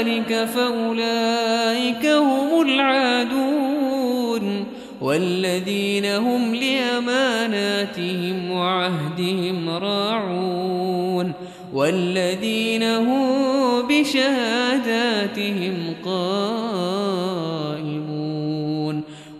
ذلك فأولئك هم العادون والذين هم لأماناتهم وعهدهم راعون والذين هم بشهاداتهم قائمون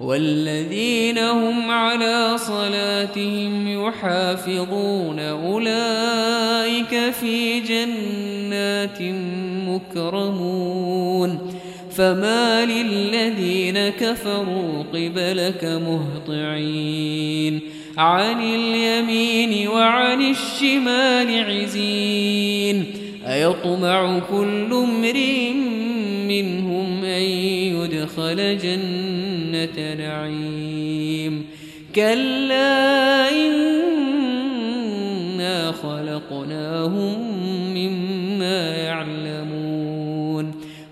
والذين هم على صلاتهم يحافظون أولئك في جنات مكرمون فما للذين كفروا قبلك مهطعين. عن اليمين وعن الشمال عزين. أيطمع كل امرئ منهم أن يدخل جنة نعيم. كلا إنا خلقناهم